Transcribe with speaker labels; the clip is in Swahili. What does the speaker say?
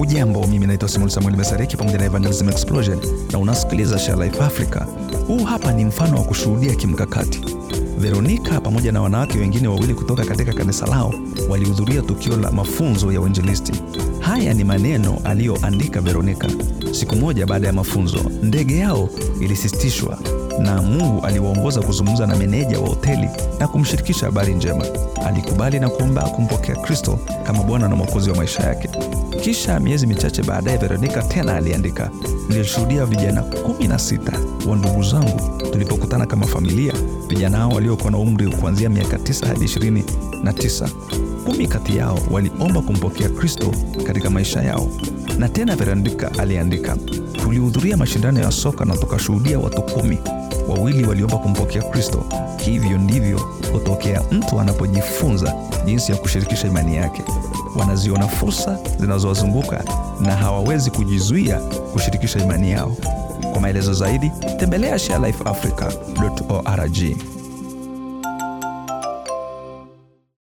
Speaker 1: Hujambo, mimi naitwa Simon Samuel Mesareki pamoja na Evangelism Explosion na unasikiliza Share Africa. Huu hapa ni mfano wa kushuhudia kimkakati. Veronika pamoja na wanawake wengine wawili kutoka katika kanisa lao walihudhuria tukio la mafunzo ya uinjilisti. Haya ni maneno aliyoandika Veronica. Siku moja baada ya mafunzo, ndege yao ilisitishwa na Mungu aliwaongoza kuzungumza na meneja wa hoteli na kumshirikisha habari njema. Alikubali na kuomba kumpokea Kristo kama Bwana na Mwokozi wa maisha yake. Kisha miezi michache baadaye, Veronica tena aliandika, nilishuhudia vijana kumi na sita wa ndugu zangu tulipokutana kama familia. Vijana hao waliokuwa na umri kuanzia miaka 9 hadi ishirini na tisa kumi kati yao waliomba kumpokea Kristo katika maisha yao. Na tena Verandika aliandika, tulihudhuria mashindano ya soka na tukashuhudia watu kumi, wawili waliomba kumpokea Kristo. Hivyo ndivyo hutokea mtu anapojifunza jinsi ya kushirikisha imani yake. Wanaziona fursa zinazowazunguka na hawawezi kujizuia kushirikisha imani yao. Kwa maelezo zaidi tembelea sharelifeafrica.org.